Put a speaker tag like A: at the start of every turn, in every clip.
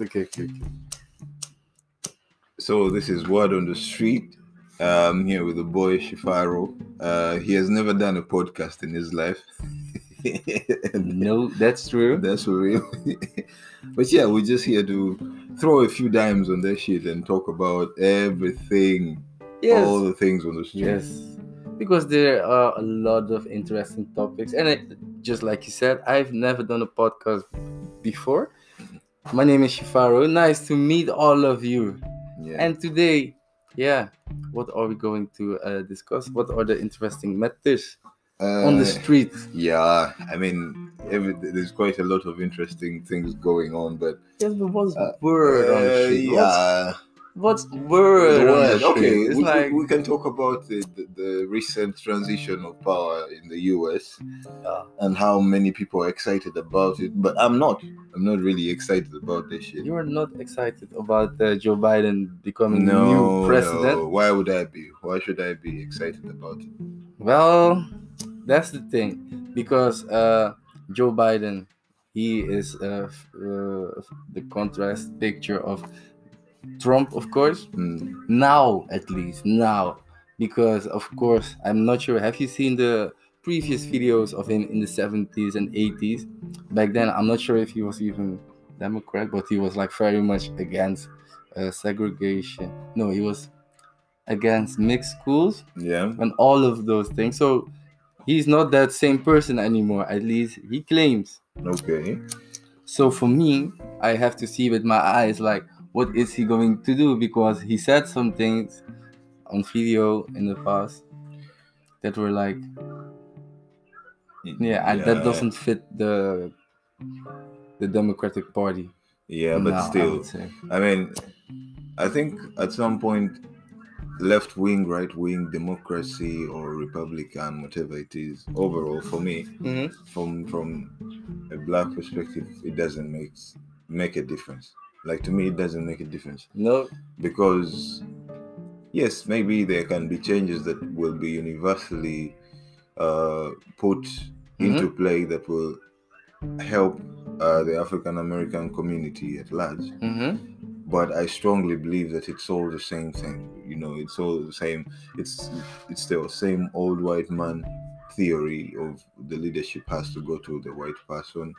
A: okay, okay, okay.
B: So this is word on the street. I'm here with the boy Shifaro. Uh, he has never done a podcast in his life.
A: No, that's true.
B: That's real. but yeah, we're just here to throw a few dimes on that shit and talk about everything,
A: Yes.
B: all the things on the street.
A: Yes, because there are a lot of interesting topics, and it, just like you said, I've never done a podcast before. My name is Shifaro. Nice to meet all of you.
B: Yeah.
A: And today, yeah, what are we going to uh, discuss? What are the interesting matters on the
B: Uh,
A: street?
B: Yeah, I mean, every, there's quite a lot of interesting things going on, but
A: Yes, but what's
B: uh,
A: word on the
B: uh,
A: street? What's,
B: yeah,
A: what's word
B: the word. Okay,
A: it's
B: we,
A: like
B: we, we can talk about the, the, the recent transition of power in the US
A: Yeah.
B: and how many people are excited about it. But I'm not. I'm not really excited about this shit.
A: you are not excited about uh, Joe Biden becoming
B: no,
A: new president.
B: no. Why would I be? Why should I be excited about it?
A: Well, that's the thing because uh, Joe Biden, he is uh, uh, the contrast picture of Trump, of course.
B: Hmm.
A: Now, at least now, because of course, I'm not sure. Have you seen the previous videos of him in the 70s and 80s? Back then, I'm not sure if he was even Democrat, but he was like very much against uh, segregation. No, he was against mixed schools
B: Yeah.
A: and all of those things. So he's not that same person anymore. At least he claims.
B: Okay.
A: So for me, I have to see with my eyes like what is he going to do because he said some things on video in the past that were like yeah, and that doesn't fit the the Democratic Party.
B: Yeah, but
A: now,
B: still,
A: say.
B: I mean, I think at some point, left wing, right wing, democracy or Republican, whatever it is, overall for me,
A: Mhm.
B: from from a black perspective, it doesn't make make a difference. Like to me, it doesn't make a difference.
A: No,
B: because yes, maybe there can be changes that will be universally uh, put into play that will help uh, the African American community at large.
A: Hmm
B: but I strongly believe that it's all the same thing. You know, it's all the same. It's it's the same old white man theory of the leadership has to go to the white person,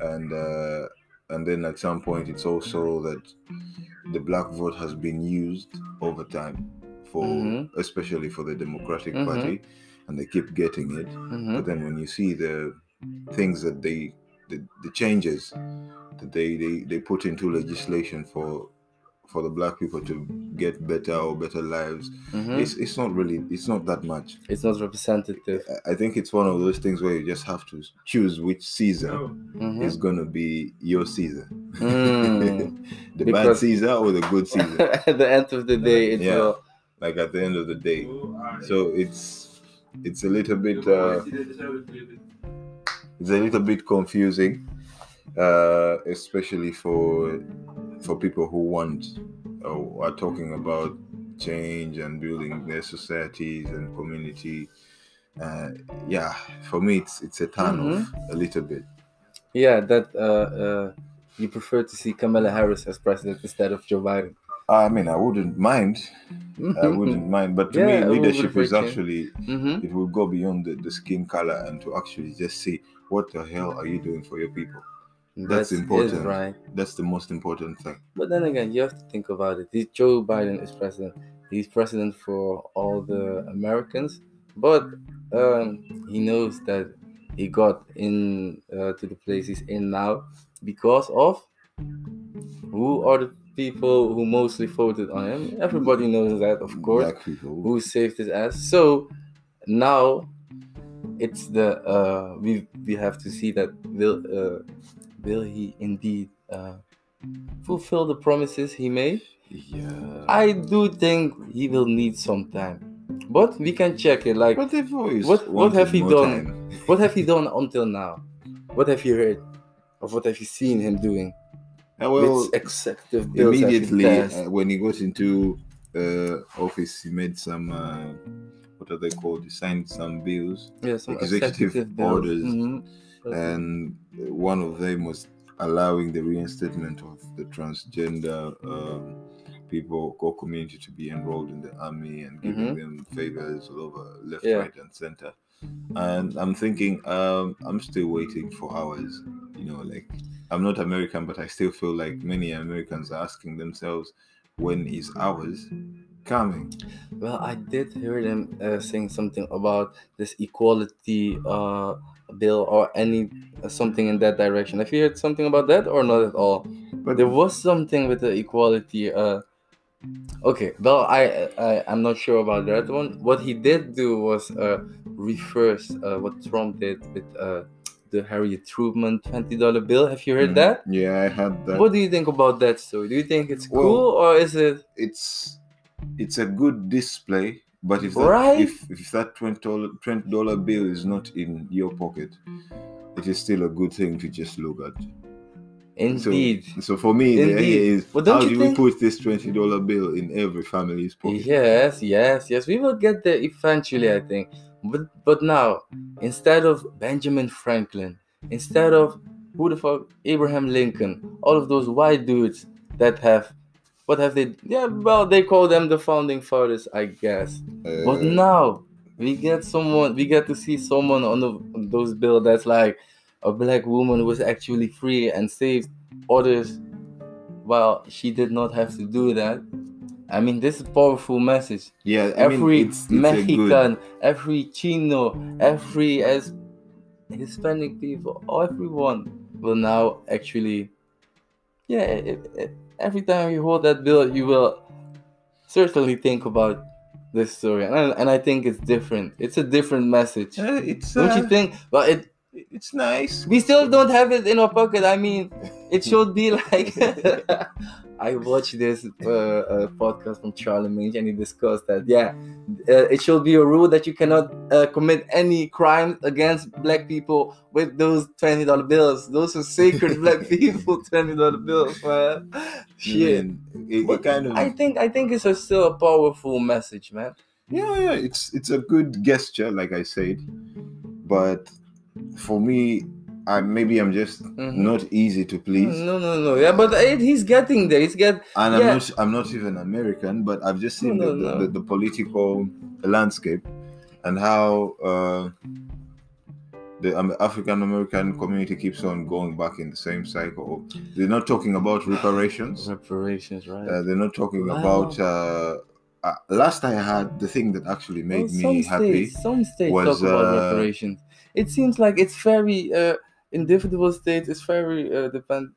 B: and uh, and then at some point it's also that the black vote has been used over time for
A: Mhm.
B: especially for the Democratic
A: Mhm.
B: Party, and they keep getting it.
A: hmm
B: But then when you see the things that they, the, the changes that they, they, they put into legislation for for the black people to get better or better lives,
A: hmm
B: it's it's not really it's not that much.
A: it's not representative.
B: I- think it's one of those things where you just have to choose which Caesar
A: Mhm.
B: is gonna be your Caesar,
A: Mm.
B: the bad
A: Because-
B: Caesar or the good Caesar.
A: At the end of the day, it
B: Yeah.
A: will.
B: like at the end of the day, so it's it's a little bit. Uh, it's a little bit confusing, uh, especially for for people who want or are talking about change and building their societies and community. Uh, yeah, for me, it's it's a turn off a little bit.
A: Yeah, that uh, uh, you prefer to see Kamala Harris as president instead of Joe Biden.
B: I mean, I wouldn't mind. I wouldn't mind, but to
A: Mm-hmm. Yeah,
B: me, leadership is actually
A: hmm
B: it will go beyond the, the skin color and to actually just see what the hell are you doing for your people. That's important.
A: right.
B: That's the most important thing.
A: But then again, you have to think about it. Joe Biden is president. He's president for all the Americans, but um, he knows that he got in uh, to the place he's in now because of who are the people who mostly voted on him. Everybody knows that, of course.
B: Black people.
A: who saved his ass. So now it's the uh, we we have to see that will uh, will he indeed uh, fulfill the promises he made.
B: Yeah.
A: I do think he will need some time, but we can check it. Like
B: But
A: What- what have he done? what have he done until now? What have you heard? Of what have you seen him doing?
B: Uh, well,
A: executive bills
B: immediately uh, when he got into uh, office, he made some uh, what are they called? He signed some bills,
A: yeah, some
B: executive
A: executive bills.
B: orders.
A: Mhm.
B: And one of them was allowing the reinstatement of the transgender um, people or community to be enrolled in the army and giving
A: Mhm.
B: them favors all over left,
A: Yeah.
B: right, and center. And I'm thinking, um, I'm still waiting for ours. You know, like I'm not American, but I still feel like many Americans are asking themselves, when is ours coming?
A: Well, I did hear them uh, saying something about this equality uh, bill or any uh, something in that direction. Have you heard something about that or not at all?
B: But
A: There was something with the equality. Uh, okay, well, I, I I'm not sure about that one. What he did do was uh, reverse uh, what Trump did with uh, the Harriet Tubman twenty dollar bill. Have you heard
B: Mhm.
A: that?
B: Yeah, I had that.
A: What do you think about that story? Do you think it's
B: Well-
A: cool or is it?
B: it's it's a good display, but if that,
A: Right?
B: if, if that twenty dollar twenty dollar bill is not in your pocket, it is still a good thing to just look at. So,
A: Indeed.
B: so for me, the idea is
A: But
B: how
A: you
B: do
A: think-
B: we put this twenty dollar bill in every family's pocket?
A: Yes, yes, yes. We will get there eventually, I think. But but now, instead of Benjamin Franklin, instead of who the fuck Abraham Lincoln, all of those white dudes that have what have they yeah, well they call them the founding fathers, I guess. But
B: Uh,
A: now we get someone we get to see someone on, the, on those bill that's like a black woman was actually free and saved others while she did not have to do that. I mean this is a powerful message
B: yeah, I mean,
A: every
B: it's, it's good-
A: Mexican, every Chino, every as Hispanic people, everyone will now actually, yeah. It, it, every time you hold that bill, you will certainly think about this story, and I, and I think it's different. It's a different message,
B: Uh, it's
A: don't
B: uh,
A: you think? But it
B: It's nice.
A: we still don't have it in our pocket. I mean, it should be like. I watched this uh, uh, podcast from Charlie Charlamagne and he discussed that. Yeah, uh, it should be a rule that you cannot uh, commit any crime against black people with those twenty dollar bills. Those are sacred black people twenty dollar bills, man. Shit.
B: It kind of
A: I think I think it's a still a powerful message, man.
B: yeah yeah it's it's a good gesture like i said but for me i maybe i'm just
A: Mhm.
B: not easy to please
A: No, no, no. Yeah, but it, he's getting there. He's get.
B: and i'm not i'm not even american but i've just seen
A: No,
B: the,
A: no,
B: the,
A: no.
B: The, the political landscape and how uh the um, African American community keeps on going back in the same cycle. They're not talking about reparations.
A: Reparations, right?
B: Uh, they're not talking
A: Wow.
B: about. Uh, uh, last I had, the thing that actually made
A: Well,
B: me
A: some
B: happy.
A: States, some states
B: was,
A: talk about
B: uh,
A: reparations. It seems like it's very uh, individual states. It's very uh, dependent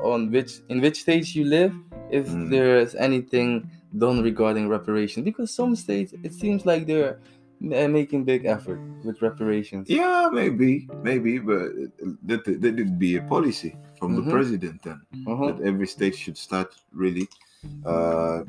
A: on which in which states you live. If
B: Mm.
A: there's anything done regarding reparations, because some states it seems like they're uh, making big effort with reparations.
B: Yeah, maybe, maybe, but that that would be a policy from
A: Mhm.
B: the president then
A: Uh-huh.
B: that every state should start really uh,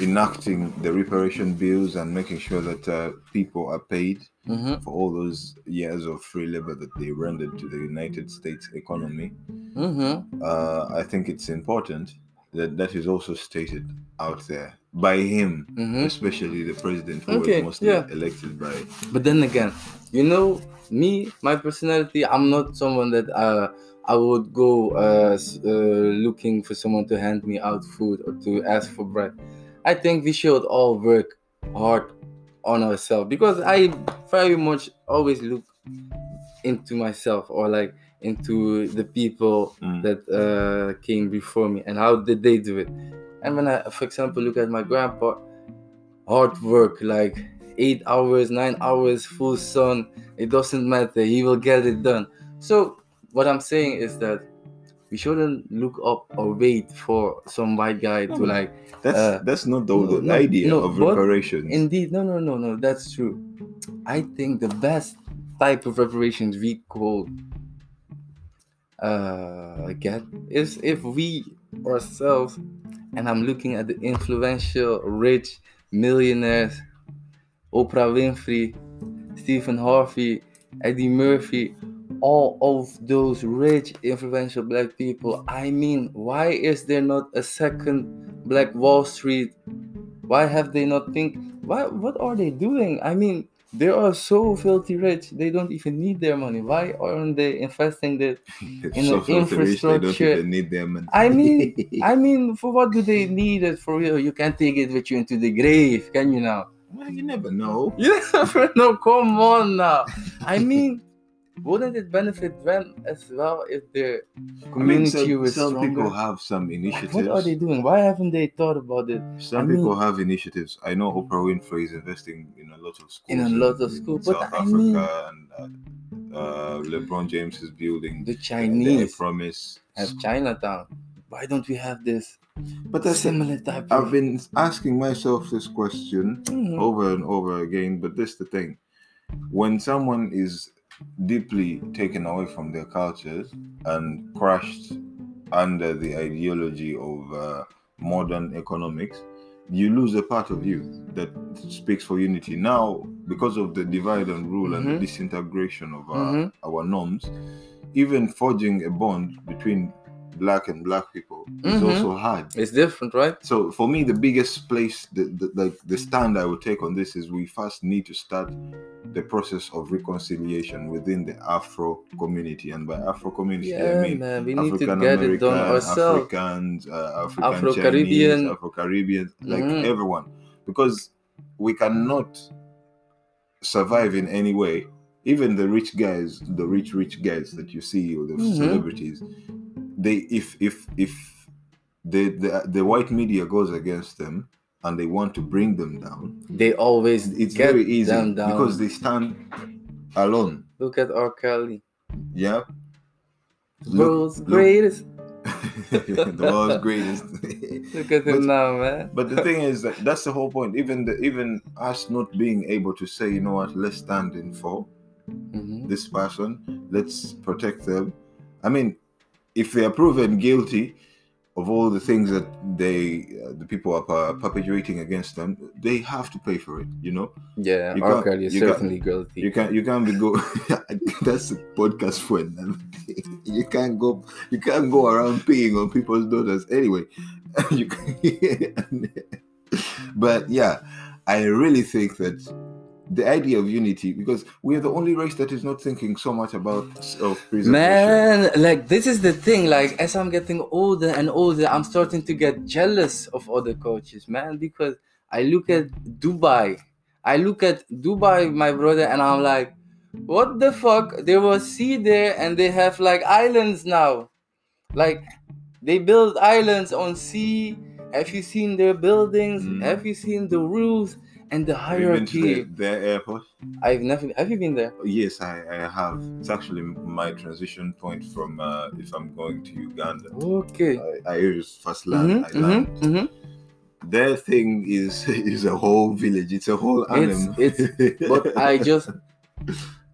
B: enacting the reparation bills and making sure that uh, people are paid
A: Mhm.
B: for all those years of free labor that they rendered to the United States economy.
A: Mhm.
B: Uh, I think it's important that that is also stated out there by him,
A: Mhm.
B: especially the president who
A: Okay,
B: was mostly
A: yeah.
B: elected by.
A: But then again, you know, me, my personality, I'm not someone that uh, I would go uh, uh, looking for someone to hand me out food or to ask for bread. I think we should all work hard on ourselves because I very much always look into myself or like into the people
B: Mm.
A: that uh, came before me and how did they do it. And when I, for example, look at my grandpa, hard work, like eight hours, nine hours, full sun, it doesn't matter. He will get it done. So what I'm saying is that we shouldn't look up or wait for some white guy to like.
B: That's
A: Uh,
B: that's not the, the
A: no,
B: idea
A: no,
B: of reparations.
A: Indeed, no, no, no, no. That's true. I think the best type of reparations we could uh, get is if we ourselves, and I'm looking at the influential, rich millionaires, Oprah Winfrey, Stephen Harvey, Eddie Murphy, all of those rich, influential black people. I mean, why is there not a second Black Wall Street? Why have they not think? Why? What are they doing? I mean, they are so filthy rich. They don't even need their money. Why aren't they investing that?
B: They're
A: In
B: so
A: the
B: filthy rich, they don't
A: infrastructure-
B: need them. And
A: I mean, I mean, for what do they need it for real? You can't take it with you into the grave, can you now?
B: well, you never know.
A: You never know. Come on now. I mean, wouldn't it benefit them as well if their
B: I mean,
A: community
B: some,
A: was
B: some
A: stronger?
B: people have some
A: Like,
B: initiatives.
A: what are they doing? Why haven't they thought about it?
B: Some
A: I mean-
B: people have initiatives. I know Oprah Winfrey is investing in a lot of schools.
A: In a lot of schools, but
B: South
A: I
B: Africa
A: mean-
B: and uh, uh, LeBron James is building
A: The
B: the
A: Chinese
B: promise.
A: have Chinatown. Why don't we have this
B: But that's
A: similar type
B: I've
A: of?
B: been asking myself this question
A: Mhm.
B: over and over again, but this is the thing. When someone is deeply taken away from their cultures and crushed under the ideology of uh, modern economics, you lose a part of you that speaks for unity. Now, because of the divide and rule and
A: Mhm.
B: the disintegration of our,
A: Mhm.
B: our norms, even forging a bond between black and black people is
A: Mhm.
B: also hard.
A: It's different, right?
B: So for me, the biggest place, the, the like the stand I would take on this is we first need to start the process of reconciliation within the Afro community, and by Afro community I mean
A: man. We need to
B: African
A: get it done ourselves.
B: Africans, uh, African
A: Afro-Caribbean.
B: Afro Caribbean, like
A: Mhm.
B: everyone, because we cannot survive in any way. Even the rich guys, the rich rich guys that you see, or the
A: Mhm.
B: celebrities, they if if if the, the the white media goes against them and they want to bring them down,
A: They always
B: it's very easy because they stand alone.
A: Look at R. Kelly,
B: Yeah.
A: the world's greatest.
B: the world's greatest.
A: Look at him
B: But-
A: now, man.
B: But the thing is that that's the whole point. Even the even us not being able to say, you know what, let's stand in for
A: Mhm.
B: this person, let's protect them. I mean, if they are proven guilty of all the things that they, uh, the people are per- perpetuating against them, they have to pay for it. You know,
A: Yeah,
B: You can't-
A: is
B: you
A: certainly guilty.
B: you can't you can't be go. that's a podcast for another day. You can't go you can't go around peeing on people's daughters anyway. you can, but yeah, I really think that the idea of unity because we are the only race that is not thinking so much about self-preservation.
A: Man, like this is the thing. Like as I'm getting older and older, I'm starting to get jealous of other coaches, man. Because I look at Dubai, I look at Dubai, my brother, and I'm like, what the fuck? There was sea there, and they have like islands now. Like they build islands on sea. Have you seen their buildings?
B: Mm.
A: Have you seen the roofs and the
B: Have you been to
A: hierarchy?
B: the- their airport?
A: I've never. Have you been there?
B: Yes, I, I have. It's actually my transition point from uh, if I'm going to Uganda.
A: Okay.
B: I, I use first land.
A: Mhm,
B: I land.
A: mhm, mhm.
B: their thing is is a whole village. It's a whole
A: It's-
B: animal.
A: it's- but I just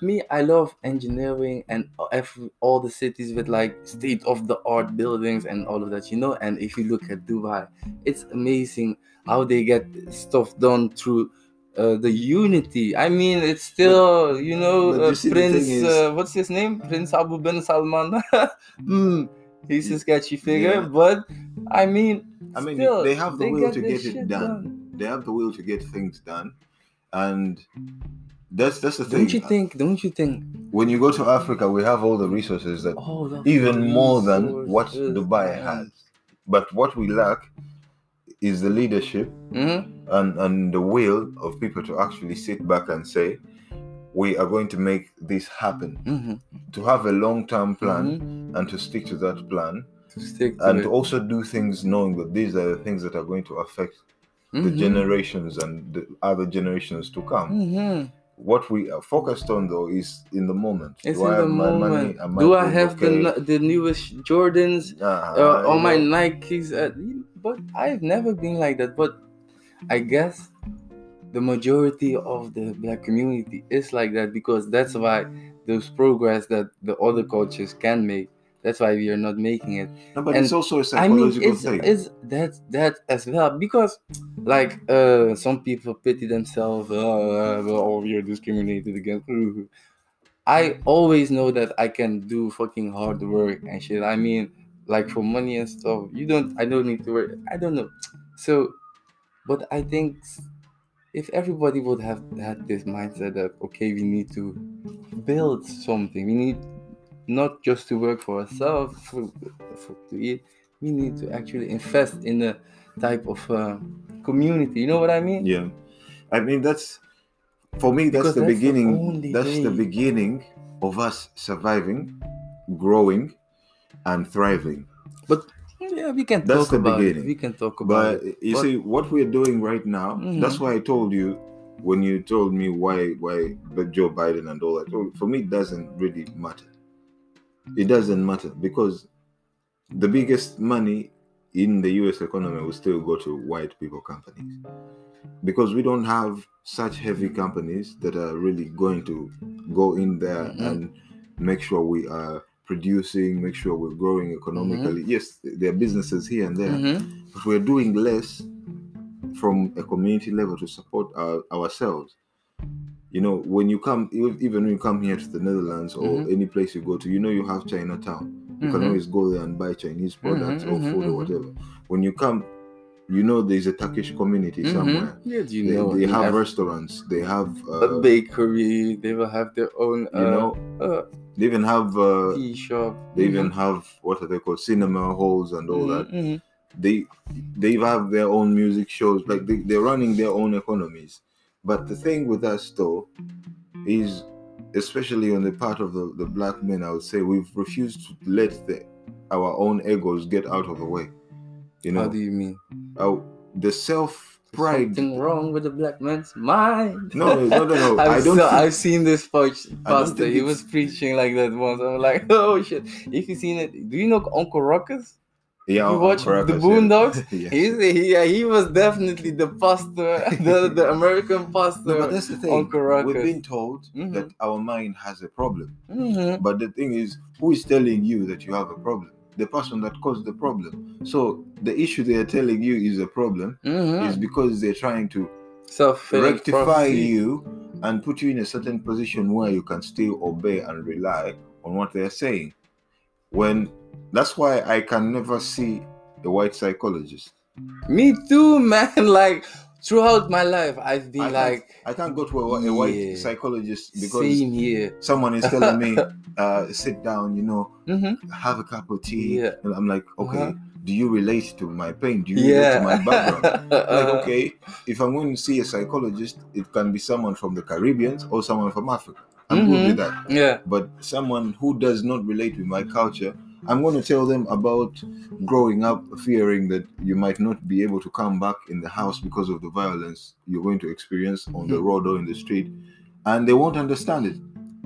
A: me I love engineering and every, all the cities with like state of the art buildings and all of that you know? And if you look at Dubai it's amazing how they get stuff done through uh, the unity. I mean it's still you know uh,
B: you
A: Prince
B: is-
A: uh, what's his name? Prince Abu bin Salman. Mm, he's a sketchy figure
B: Yeah.
A: but I mean
B: I mean,
A: still,
B: they have the will to get it
A: shit
B: done. they have the will to get things done, and that's that's the thing.
A: don't you think don't you think
B: when you go to Africa, we have all the resources that
A: of
B: even more than what Dubai has. But what we lack is the leadership
A: Mhm.
B: and, and the will of people to actually sit back and say, we are going to make this happen.
A: Mhm.
B: To have a long term plan
A: Mhm.
B: and to stick to that plan
A: To stick to
B: and
A: it.
B: also do things knowing that these are the things that are going to affect the
A: Mhm.
B: generations and the other generations to come. What we are focused on though is in the moment.
A: It's
B: Do I
A: the moment.
B: money?
A: Do I have
B: okay?
A: the the newest Jordans uh, on my Nikes? Uh, but I've never been like that. But I guess the majority of the black community is like that because that's why those progress that the other cultures can make. That's why we are not making it.
B: No, but
A: and
B: it's also a
A: I mean,
B: psychological
A: it's,
B: thing.
A: it's that that as well because, like, uh, some people pity themselves. Uh, uh, well, oh, we are discriminated against. I always know that I can do fucking hard work and shit. I mean, like for money and stuff. You don't. I don't need to work. I don't know. So, but I think if everybody would have had this mindset that okay, we need to build something, we need not just to work for ourselves for, for to eat, we need to actually invest in a type of uh, community. You know what I mean?
B: Yeah, I mean that's for me. That's
A: Because
B: the
A: that's
B: beginning.
A: only
B: that's the beginning of us surviving, growing, and thriving.
A: But yeah, we can
B: That's
A: talk
B: the
A: about it.
B: beginning.
A: We can talk about
B: But
A: it.
B: you
A: But-
B: see, what we're doing right now.
A: Mhm.
B: That's why I told you when you told me why why the Joe Biden and all that. For me, it doesn't really matter. It doesn't matter because the biggest money in the U.S. economy will still go to white people companies because we don't have such heavy companies that are really going to go in there
A: Mhm.
B: and make sure we are producing, make sure we're growing economically.
A: Mm-hmm.
B: Yes, there are businesses here and there,
A: Mhm.
B: but we're doing less from a community level to support our, ourselves. You know, when you come, e- even when you come here to the Netherlands or
A: Mhm.
B: any place you go to, you know you have Chinatown. You can
A: Mhm.
B: always go there and buy Chinese products
A: Mhm,
B: or food or
A: mhm.
B: whatever. When you come, you know there's a Turkish community
A: Mhm.
B: somewhere.
A: Yeah, do you
B: They,
A: know
B: they
A: we
B: have restaurants. They have,
A: a
B: uh,
A: bakery. They will have their own, uh,
B: you know,
A: uh,
B: they even have, uh,
A: tea shop.
B: they even have what are they called, cinema halls and all that. They they have their own music shows like they, they're running their own economies but the thing with us though is especially on the part of the, the black men i would say we've refused to let the our own egos get out of the way you know?
A: How
B: know
A: do you mean?
B: our, the self pride
A: Something wrong with the black man's mind.
B: No, no, no, no,
A: I've,
B: I don't
A: so-
B: think-
A: I've seen this pastor. He was preaching like that once. I'm like, oh shit. If you've seen it, do you know Uncle Ruckus?
B: Yeah
A: you watch
B: purpose,
A: the
B: yeah.
A: Boondocks?
B: Yes.
A: He's he, yeah, he was definitely the pastor, the, the American pastor.
B: No, but that's the thing we've been told
A: Mhm.
B: that our mind has a problem
A: Mhm.
B: But the thing is, who is telling you that you have a problem? The person that caused the problem. So the issue they are telling you is a problem
A: Mhm.
B: is because they're trying to rectify
A: prophecy.
B: you and put you in a certain position where you can still obey and rely on what they're saying. When that's why I can never see a white psychologist.
A: Me too, man. Like throughout my life, I've been
B: I can't-
A: like,
B: I can't go to a, a white
A: Yeah.
B: psychologist because someone is telling me, uh, sit down, you know,
A: hmm
B: have a cup of tea.
A: Yeah.
B: And I'm like, okay,
A: Uh-huh.
B: do you relate to my pain? Do you
A: Yeah.
B: relate to my background? like,
A: Uh,
B: okay, if I'm going to see a psychologist, it can be someone from the Caribbean or someone from Africa. I'm good with that.
A: Yeah.
B: But someone who does not relate with my culture, I'm going to tell them about growing up fearing that you might not be able to come back in the house because of the violence you're going to experience on the
A: Mhm.
B: road or in the street. And they won't understand it.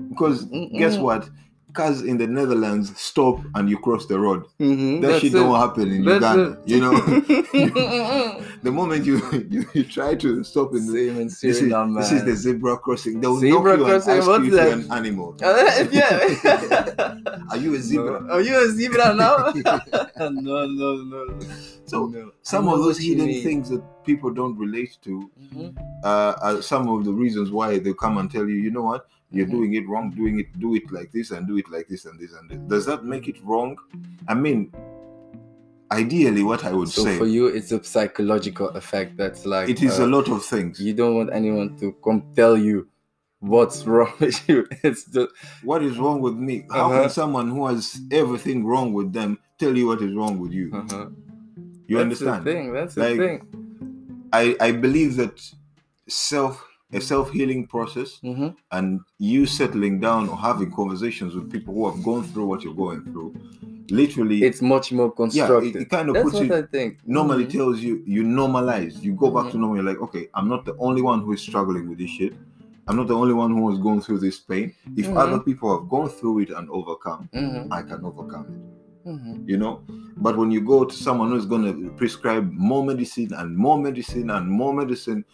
B: Because guess what? Cars in the Netherlands stop and you cross the road.
A: Mhm,
B: That shit
A: it.
B: don't happen in
A: That's
B: Uganda.
A: it.
B: You know, the moment you, you you try to stop in the
A: Same in
B: this is, this is the zebra crossing. They'll
A: Zebra
B: knock you
A: crossing,
B: and ask
A: what's
B: you
A: that?
B: an animal.
A: Yeah.
B: Are you a zebra?
A: No. Are you a zebra now? no, no, no.
B: So,
A: no.
B: Some of those hidden
A: mean.
B: things that people don't relate to
A: Mhm.
B: uh, are some of the reasons why they come and tell you, you know what, you're doing it wrong, doing it, do it like this and do it like this and this and this. Does that make it wrong? I mean, ideally, what I would
A: So
B: say,
A: for you, it's a psychological effect. That's like
B: it is
A: uh,
B: a lot of things.
A: You don't want anyone to come tell you what's wrong with you. It's the
B: What is wrong with me? How
A: Uh-huh.
B: can someone who has everything wrong with them tell you what is wrong with you?
A: uh-huh.
B: You
A: That's
B: understand?
A: The thing. That's the
B: Like,
A: thing.
B: I, I believe that self a self healing process
A: Mhm.
B: and you settling down or having conversations with people who have gone through what you're going through, literally,
A: It's much more
B: yeah,
A: constructive.
B: it, it kind of
A: That's
B: puts you
A: I think.
B: normally
A: Mhm.
B: tells you you normalize. You go back to
A: Mhm.
B: normal. You're like, okay, I'm not the only one who is struggling with this shit. I'm not the only one who has gone through this pain. If
A: Mhm.
B: other people have gone through it and overcome,
A: Mhm.
B: I can overcome it.
A: Mhm.
B: You know. But when you go to someone who's going to prescribe more medicine and more medicine and more medicine,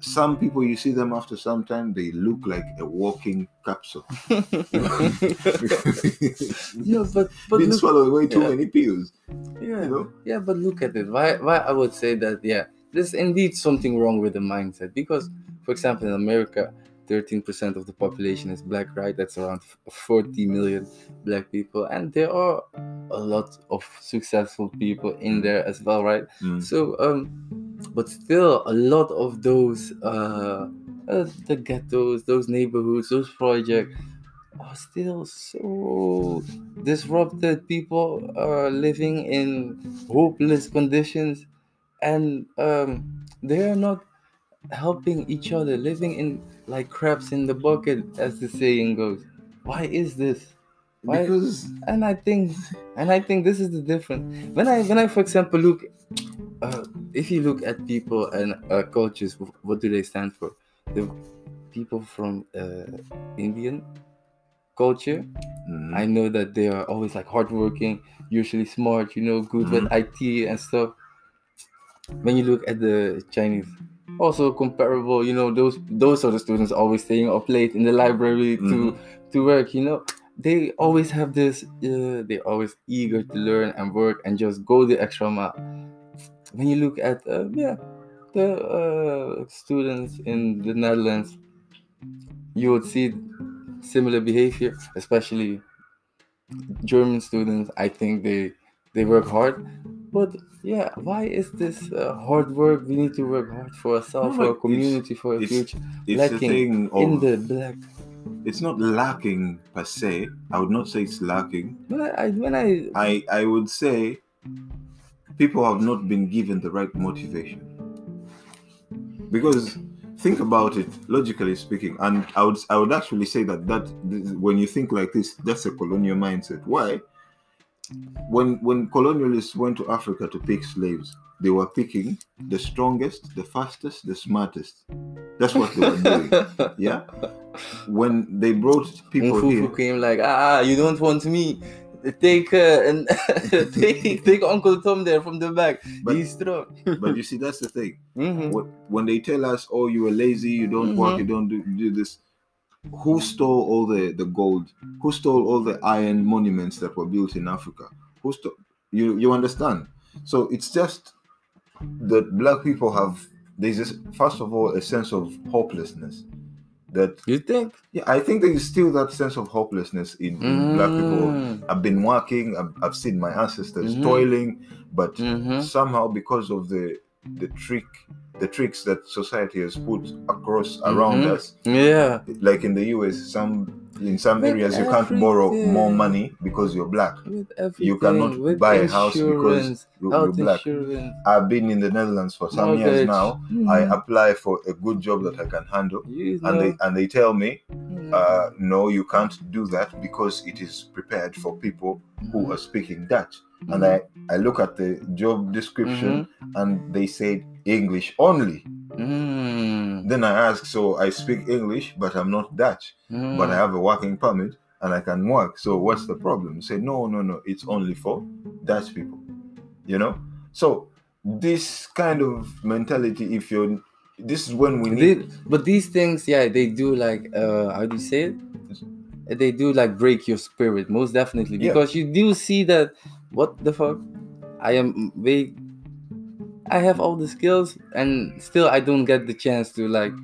B: some people you see them after some time they look like a walking capsule.
A: no, but but
B: Been
A: look,
B: swallowing way too
A: yeah.
B: many pills.
A: yeah,
B: You know.
A: yeah, but look at it. Why why I would say that? Yeah, there's indeed something wrong with the mindset because, for example, in America, 13% of the population is black, right? That's around 40 million black people, and there are a lot of successful people in there as well, right?
B: Mm.
A: So um, but still a lot of those uh, uh the ghettos those neighborhoods those projects are still so disrupted. People are living in hopeless conditions and um, they are not helping each other living in like crabs in the bucket as the saying goes. Why is this? Why?
B: Because
A: and i think and i think this is the difference. When i when i for example look uh, if you look at people and uh, cultures what do they stand for? The people from uh, indian culture
B: Mhm.
A: i know that they are always like hardworking usually smart you know good with it and stuff. When you look at the chinese also comparable you know those those are the students always staying up late in the library to to work you know? They always have this uh, they're always eager to learn and work and just go the extra mile when you look at uh, yeah the uh, students in the netherlands you would see similar behavior especially german students i think they they work hard but yeah why is this uh, hard work we need to work hard for ourselves
B: No,
A: for a
B: but it's-
A: community for a
B: it's
A: future
B: it's
A: lacking
B: of
A: in the black
B: it's not lacking per se. I would not say it's lacking.
A: I, I when I
B: I I would say people have not been given the right motivation. Because think about it logically speaking, and I would I would actually say that that when you think like this, that's a colonial mindset. Why? When when colonialists went to Africa to pick slaves, they were picking the strongest, the fastest, the smartest. That's what they were doing. Yeah. When they brought people
A: Mfufu
B: here,
A: came like ah you don't want me take uh, and take take Uncle Tom there from the back
B: But-
A: he's strong
B: but you see, that's the thing.
A: Mhm.
B: When they tell us, "Oh, you are lazy, you don't work,
A: Mhm.
B: you don't do, do this," who stole all the the gold? Who stole all the iron monuments that were built in Africa? Who stole? You you understand? So it's just that black people have there's this first of all a sense of hopelessness that
A: you think
B: yeah I think there is still that sense of hopelessness in, in black people.
A: Mm.
B: I've been working, I've, I've seen my ancestors
A: Mhm.
B: toiling, but
A: Mhm.
B: somehow because of the the trick the tricks that society has put across around
A: Mhm.
B: us
A: yeah
B: like in the us some in some
A: With
B: areas you can't borrow more money because you're black. You cannot buy a house because you- you're black.
A: insurance.
B: I've been in the netherlands for some years now.
A: Mhm.
B: i apply for a good job that i can handle.
A: You
B: and they and they tell me
A: Mhm.
B: uh, no you can't do that because it is prepared for people who are speaking dutch. And i i look at the job description and they said english only.
A: Mhm.
B: Then I ask, so I speak English, but I'm not Dutch,
A: Mhm.
B: but I have a working permit and I can work. So what's the problem? Say, no, no, no, it's only for Dutch people. You know? So this kind of mentality, if you're this is when we
A: They-
B: need
A: but these things, yeah, they do like uh how do you say it? They do like break your spirit, most definitely.
B: Yeah.
A: Because you do see that what the fuck? I am way I have all the skills and still I don't get the chance to like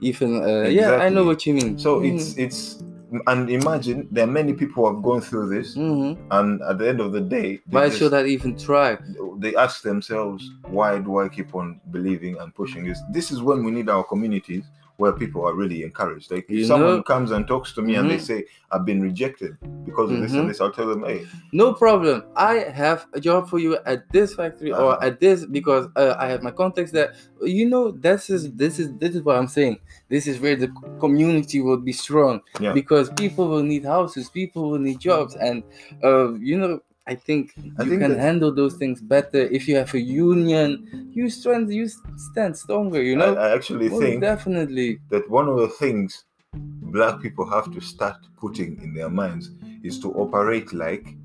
A: even uh yeah, I know what you mean.
B: so it's it's and imagine there are many people who have gone through this
A: hmm
B: and at the end of the day
A: why
B: just-
A: should I even try?
B: they ask themselves why do i keep on believing and pushing this this is when we need our communities where people are really encouraged like if
A: You
B: someone
A: know-
B: comes and talks to me and they
A: Mhm.
B: say i've been rejected because of this
A: Mhm.
B: and this i'll tell them hey
A: No problem. I have a job for you at this factory or
B: Uh-huh.
A: at this because uh, I have my contacts there. You know, this is this is this is what I'm saying. This is where the community will be strong
B: Yeah.
A: because people will need houses, people will need jobs, and uh, you know. I think
B: I
A: you
B: think
A: can handle those things better if you have a union. You strength, you stand stronger. You know,
B: I, I actually think
A: definitely.
B: that one of the things black people have to start putting in their minds is to operate like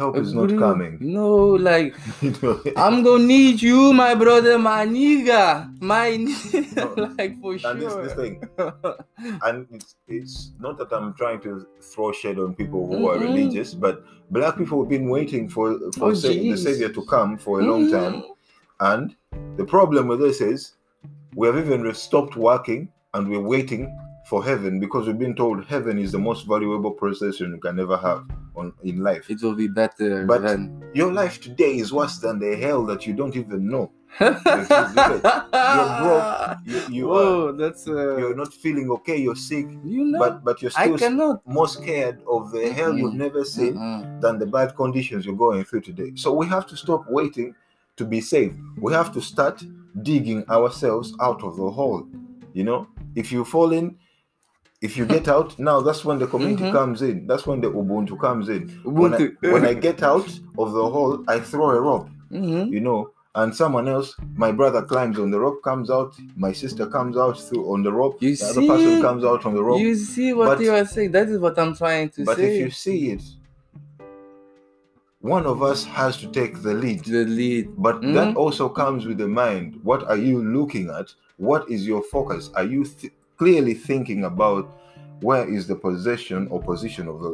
B: help is not coming
A: No, like
B: You know?
A: I'm gonna need you, my brother, my nigga, my
B: No,
A: like for sure.
B: and this is the thing and it's it's not that I'm trying to throw shade on people who are
A: Mhm.
B: religious, but black people have been waiting for for
A: Oh,
B: sa- the savior to come for a long time, and the problem with this is we have even stopped working and we're waiting for heaven because we've been told heaven is the most valuable possession you can ever have on in life.
A: It will be better
B: But-
A: than
B: Your life today is worse than the hell that you don't even know. you're broke. You, you
A: Whoa,
B: are,
A: that's uh,
B: you're not feeling okay. You're sick,
A: you know.
B: but but you're
A: I
B: still
A: cannot.
B: more scared of the hell you've never seen
A: Mm-mm.
B: than the bad conditions you're going through today. So we have to stop waiting to be saved. We have to start digging ourselves out of the hole. You know, if you fall in, if you get out, now that's when the community
A: Mhm.
B: comes in. That's when the Ubuntu comes in. When I, when I get out of the hole, I throw a rope,
A: Mhm.
B: you know, and someone else, my brother climbs on the rope, comes out, my sister comes out through on the rope,
A: You
B: the other person
A: see?
B: comes out on the rope.
A: You see what
B: But-
A: you are saying? That is what I'm trying to
B: But
A: say.
B: But if you see it, one of us has to take the lead.
A: the lead.
B: But
A: Mhm.
B: that also comes with the mind. What are you looking at? What is your focus? Are you th- clearly thinking about where is the possession or position of the?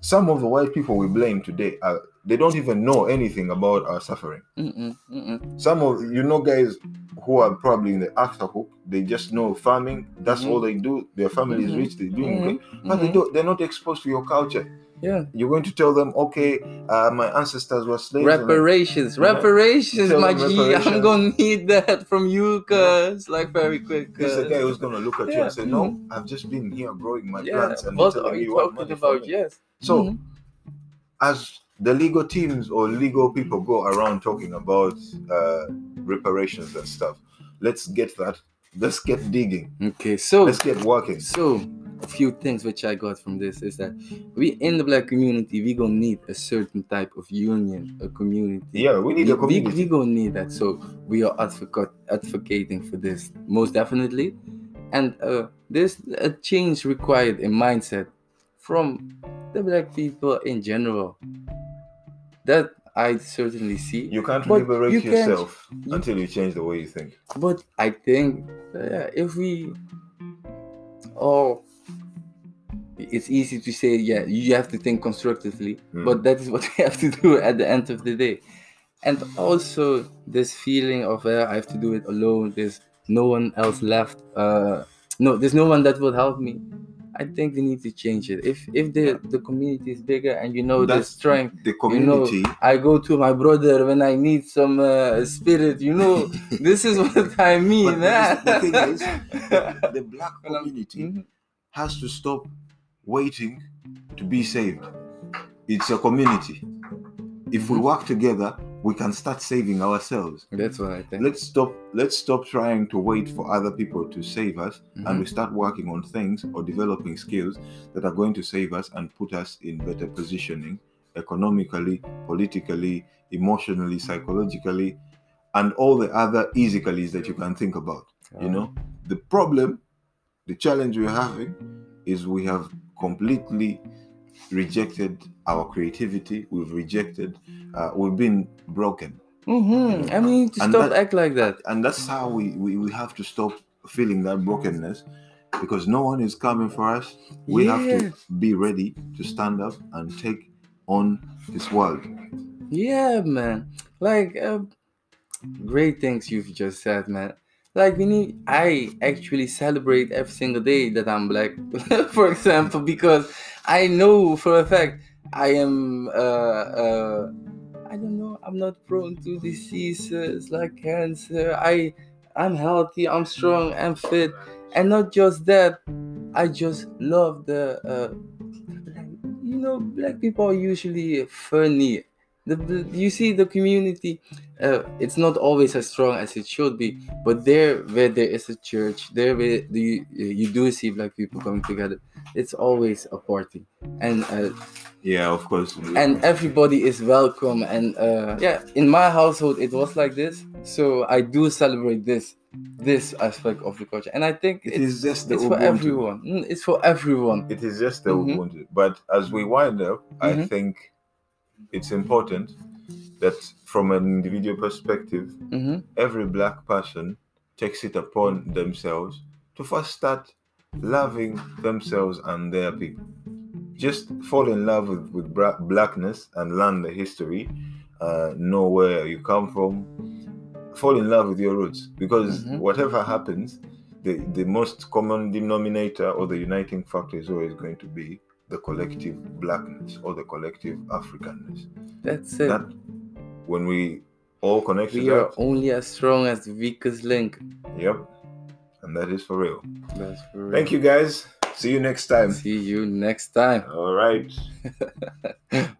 B: Some of the white people we blame today are they don't even know anything about our suffering.
A: Mm-mm, mm-mm.
B: Some of you know guys who are probably in the Achterhoek, they just know farming. That's
A: Mhm.
B: all they do. Their family is
A: Mhm.
B: rich. They're doing
A: Mhm,
B: okay, but they
A: mhm.
B: don't. They're not exposed to your culture.
A: Yeah.
B: You're going to tell them, okay, uh, my ancestors were slaves. and
A: Reparations,
B: Yeah.
A: reparations,
B: Tell
A: my G. I'm gonna need that from you, cuz like very quick.
B: There's a guy who's gonna look at you and say, "No, I've just been here growing my
A: yeah.
B: plants, and
A: What
B: telling
A: are you
B: what
A: talking
B: money
A: about? Yes.
B: So,
A: Mhm.
B: as the legal teams or legal people go around talking about uh, reparations and stuff, let's get that. Let's get digging.
A: Okay, so
B: Let's get working.
A: So, few things which I got from this is that we in the black community we gonna need a certain type of union, a community.
B: Yeah, we need
A: we,
B: a community.
A: We, we gonna need that. So we are advocate advocating for this most definitely, and uh, there's a change required in mindset from the black people in general. That I certainly see.
B: You can't liberate
A: you can't-
B: yourself
A: you-
B: until you change the way you think.
A: But I think uh, if we oh it's easy to say yeah you have to think constructively
B: Mm.
A: but that is what we have to do at the end of the day and also this feeling of uh, i have to do it alone there's no one else left uh no there's no one that will help me i think we need to change it if if the the community is bigger and you know the strength
B: The
A: you know,
B: community.
A: I go to my brother when I need some uh, spirit. You know, this is what I mean.
B: But the thing is, the, the black community
A: Mhm.
B: has to stop waiting to be saved. It's a community. If we work together, we can start saving ourselves.
A: That's what I think.
B: Let's stop let's stop trying to wait for other people to save us and
A: Mhm.
B: we start working on things or developing skills that are going to save us and put us in better positioning economically, politically, emotionally, psychologically, and all the other easicalies that you can think about. You know, the problem, the challenge we're having is we have completely rejected our creativity. We've rejected, uh, we've been broken.
A: Mhm. I mean, to
B: And
A: stop
B: that-
A: act like that.
B: And that's how we, we, we have to stop feeling that brokenness because no one is coming for us. We have to be ready to stand up and take on this world.
A: Yeah, man. Like, uh, great things you've just said, man. Like, we need. I actually celebrate every single day that I'm black, for example, because I know for a fact I am. Uh, uh, I don't know. I'm not prone to diseases like cancer. I, I'm healthy. I'm strong. I'm fit, and not just that. I just love the. Uh, you know, black people are usually funny. The, the you see the community. Uh, it's not always as strong as it should be, but there where there is a church, there where you you do see black people coming together. It's always a party, and uh,
B: Yeah, of course.
A: and everybody is welcome and uh yeah in my household it was like this so i do celebrate this this aspect of the culture and i think
B: it
A: it's,
B: is just the
A: it's for everyone Mm, it's for everyone
B: It is just the
A: Mhm.
B: Ubuntu. But as we wind up, I
A: Mhm.
B: think it's important that from an individual perspective,
A: hmm
B: every black person takes it upon themselves to first start loving themselves and their people. Just fall in love with, with bra- blackness and learn the history, uh, know where you come from, fall in love with your roots. Because
A: Mhm.
B: whatever happens, the, the most common denominator or the uniting factor is always going to be the collective blackness or the collective Africanness
A: that's it
B: that when we All connections.
A: We are only as strong as the weakest link.
B: Yep. And that is for real.
A: That's for real.
B: Thank you guys. See you next time.
A: See you next time.
B: All right.